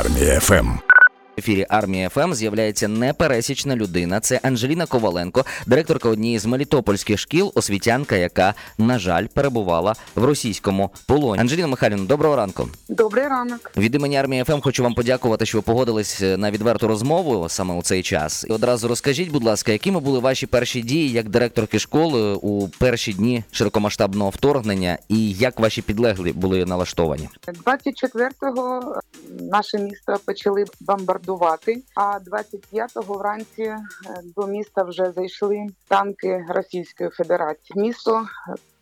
Армія ФМ. Ефірі армія ФМ з'являється непересічна людина. Це Анжеліна Коваленко, директорка однієї з мелітопольських шкіл, освітянка, яка, на жаль, перебувала в російському полоні. Анжеліна Михайлівна, доброго ранку. Добрий ранок. Від імені армії ФМ хочу вам подякувати, що ви погодились на відверту розмову саме у цей час. І одразу розкажіть, будь ласка, якими були ваші перші дії як директорки школи у перші дні широкомасштабного вторгнення, і як ваші підлеглі були налаштовані? 24-го наше місто почали бомбардувати, а 25-го вранці е, до міста вже зайшли танки Російської Федерації. Місто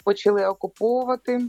почали окуповувати,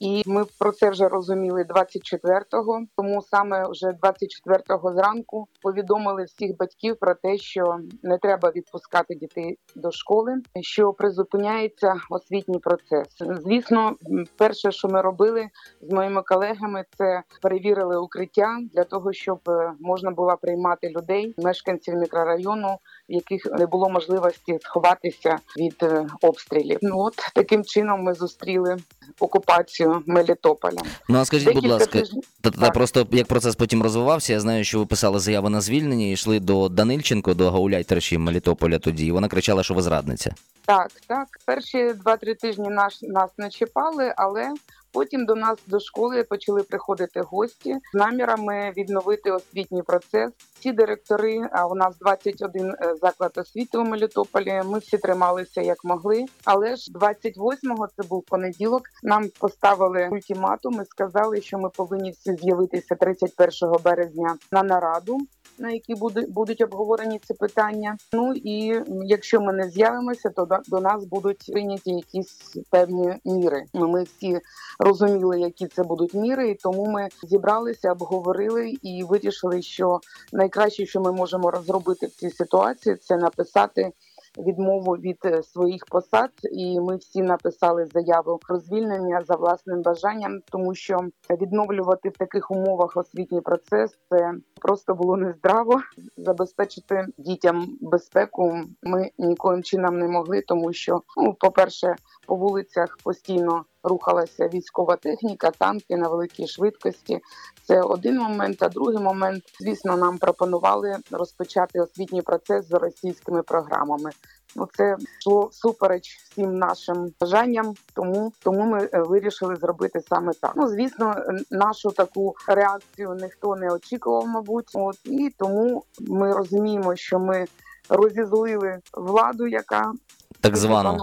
і, ми про це вже розуміли 24-го. Тому саме вже 24-го зранку повідомили всіх батьків про те, що не треба відпускати дітей до школи, що призупиняється освітній процес. Звісно, перше, що ми робили з моїми колегами, це перевірили укриття для того, щоб е, можна було приймати людей, мешканців мікрорайону, в яких не було можливості сховатися від е, обстрілів. Ну от таким чином ми зустріли окупацію Мелітополя. Ну а скажіть, будь ласка, тижні... та, та та просто як процес потім розвивався, я знаю, що ви писали заяву на звільнення і йшли до Данильченко, до гауляйтерші Мелітополя тоді. І вона кричала, що ви зрадниця. Так, так. Перші два-три тижні наш нас не чіпали, але потім до нас до школи почали приходити гості з намірами відновити освітній процес. Всі директори, а у нас 21 е, заклад освіти у Мелітополі. Ми всі трималися як могли. Але ж 28-го, це був понеділок. Нам поставили ультиматум і сказали, що ми повинні всі з'явитися 31 березня на нараду на які будуть будуть обговорені ці питання. Ну і якщо ми не з'явимося, то до, нас будуть прийняті якісь певні міри. Ну, Ми всі розуміли, які це будуть міри, і тому ми зібралися, обговорили і вирішили, що найкраще, що ми можемо розробити в цій ситуації, це написати. Відмову від е, своїх посад, і ми всі написали заяву про звільнення за власним бажанням, тому що відновлювати в таких умовах освітній процес це просто було нездраво. Забезпечити дітям безпеку ми нікоїм чином не могли, тому що, ну, по-перше, по вулицях постійно рухалася військова техніка, танки на великій швидкості. Це один момент. А другий момент, звісно, нам пропонували розпочати освітній процес з російськими програмами. Ну, це йшло супереч всім нашим бажанням, тому тому ми е, вирішили зробити саме так. Ну звісно, е, нашу таку реакцію ніхто не очікував, мабуть. От і тому ми розуміємо, що ми розізлили владу, яка Так звана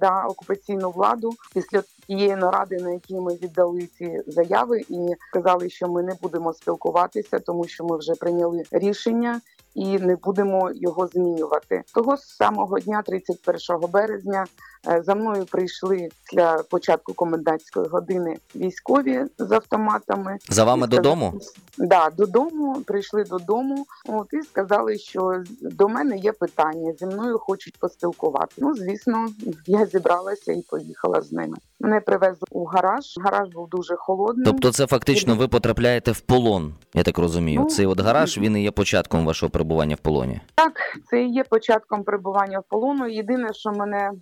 да, окупаційну владу після тієї наради, на якій ми віддали ці заяви, і сказали, що ми не будемо спілкуватися, тому що ми вже прийняли рішення. І не будемо його змінювати. Того самого дня, 31 березня, за мною прийшли після початку комендантської години військові з автоматами. За вами сказали- додому? Да, додому прийшли додому. От і сказали, що до мене є питання, зі мною хочуть поспілкувати. Ну, звісно, я зібралася і поїхала з ними. Мене привезли у гараж. Гараж був дуже холодний. Тобто, це фактично ви потрапляєте в полон, я так розумію. Ну, Цей от гараж він і є початком вашого перебування в полоні. Так, це і є початком перебування в полону. Єдине, що мене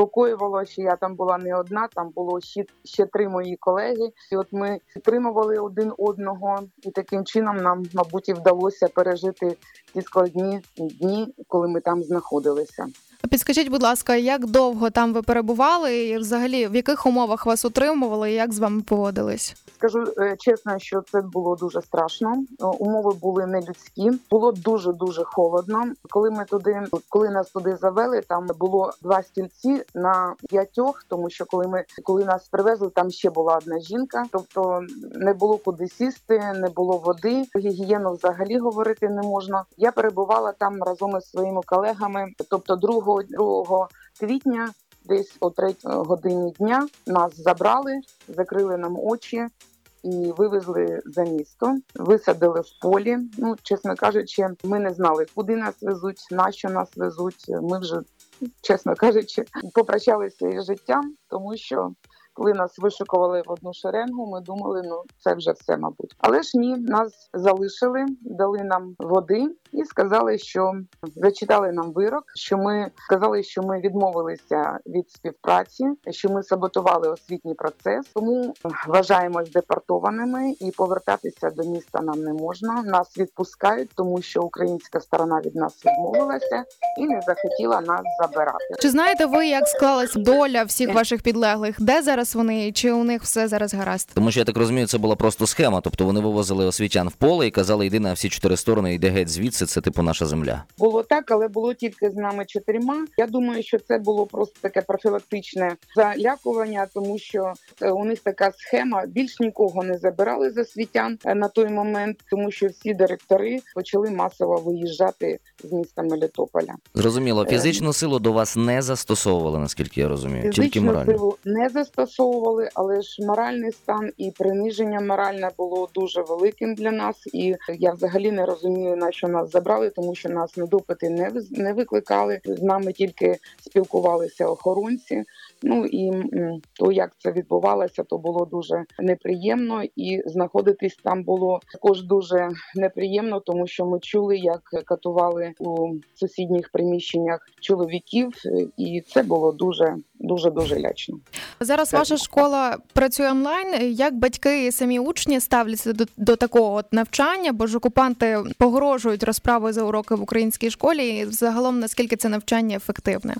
заспокоювало, що я там була не одна, там було ще, ще три мої колеги. І от ми підтримували один одного, і таким чином нам, мабуть, і вдалося пережити ті складні дні, коли ми там знаходилися. Підскажіть, будь ласка, як довго там ви перебували, і взагалі в яких умовах вас утримували, і як з вами поводились? Скажу е, чесно, що це було дуже страшно. Е, Умови були нелюдські. Було дуже дуже холодно. Коли ми туди, коли нас туди завели, там було два стільці на п'ятьох, тому що коли ми коли нас привезли, там ще була одна жінка. Тобто не було куди сісти, не було води. Гігієну взагалі говорити не можна. Я перебувала там разом із своїми колегами. Тобто, 2, 2 квітня десь о 3 годині дня нас забрали, закрили нам очі і вивезли за місто, висадили в полі. Ну, чесно кажучи, ми не знали, куди нас везуть, на що нас везуть. Ми вже, чесно кажучи, попрощалися із життям, тому що коли нас вишикували в одну шеренгу, ми думали, ну це вже все, мабуть. Але ж ні, нас залишили, дали нам води і сказали, що зачитали нам вирок, що ми сказали, що ми відмовилися від співпраці, що ми саботували освітній процес, тому вважаємось депортованими і повертатися до міста нам не можна. Нас відпускають, тому що українська сторона від нас відмовилася і не захотіла нас забирати. Чи знаєте ви, як склалась доля всіх ваших підлеглих? Де зараз вони? Чи у них все зараз гаразд? Тому що я так розумію, це була просто схема. Тобто вони вивозили освітян в поле і казали, йди на всі чотири сторони, йди геть звідси, це типу наша земля. Було так, але було тільки з нами чотирма. Я думаю, що це було просто таке профілактичне залякування, тому що е, у них така схема. Більш нікого не забирали з освітян е, на той момент, тому що всі директори почали масово виїжджати з міста Мелітополя. Зрозуміло, Е, фізичну силу до вас не застосовували, наскільки я розумію. Тільки Фізичну морально. силу не застосовували, але ж моральний стан і приниження моральне було дуже великим для нас. І я взагалі не розумію, на що нас забрали, тому що нас на допити не не викликали. З нами тільки спілкувалися охоронці. Ну і то, як це відбувалося, то було дуже неприємно, і знаходитись там було також дуже неприємно, тому що ми чули, як катували у сусідніх приміщеннях чоловіків, і це було дуже дуже дуже лячно. Зараз ваша школа працює онлайн. Як батьки і самі учні ставляться до, до такого от навчання? Бо ж окупанти погрожують розправою за уроки в українській школі. І загалом наскільки це навчання ефективне?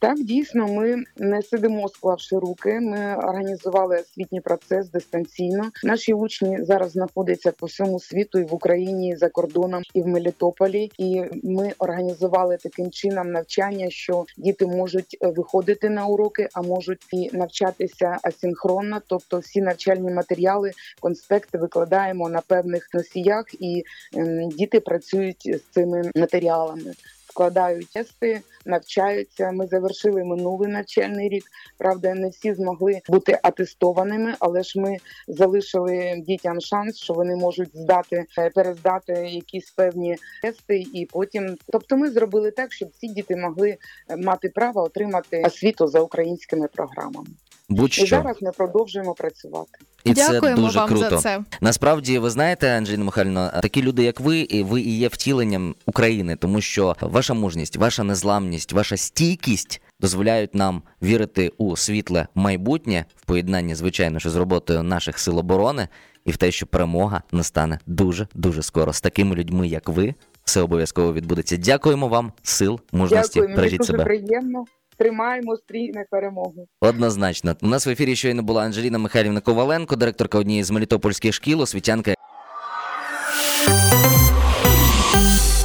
Так, дійсно, ми не сидимо, склавши руки. Ми організували освітній процес дистанційно. Наші учні зараз знаходяться по всьому світу, і в Україні, і за кордоном, і в Мелітополі. І ми організували таким чином навчання, що діти можуть е, виходити на уроки, а можуть і навчатися асинхронно. Тобто, всі навчальні матеріали, конспекти викладаємо на певних носіях, і ем, діти працюють з цими матеріалами. Складають тести, навчаються. Ми завершили минулий навчальний рік. Правда, не всі змогли бути атестованими, але ж ми залишили дітям шанс, що вони можуть здати е, перездати якісь певні тести, і потім, тобто, ми зробили так, щоб ці діти могли е, мати право отримати освіту за українськими програмами. І Будь-що. зараз ми продовжуємо працювати. І це дуже вам круто. за це. Насправді, ви знаєте, Анжеліна Михайлівна, такі люди, як ви, і ви і є втіленням України, тому що ваша мужність, ваша незламність, ваша стійкість дозволяють нам вірити у світле майбутнє в поєднанні, звичайно, що з роботою наших сил оборони, і в те, що перемога настане дуже дуже скоро. З такими людьми, як ви, все обов'язково відбудеться. Дякуємо вам, сил, мужності, Дякую, мені бережіть дуже себе. приємно. Тримаємо стрій на перемогу. Однозначно. У нас в ефірі щойно була Анжеліна Михайлівна Коваленко, директорка однієї з мелітопольських шкіл, освітянка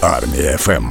Армія ФМ.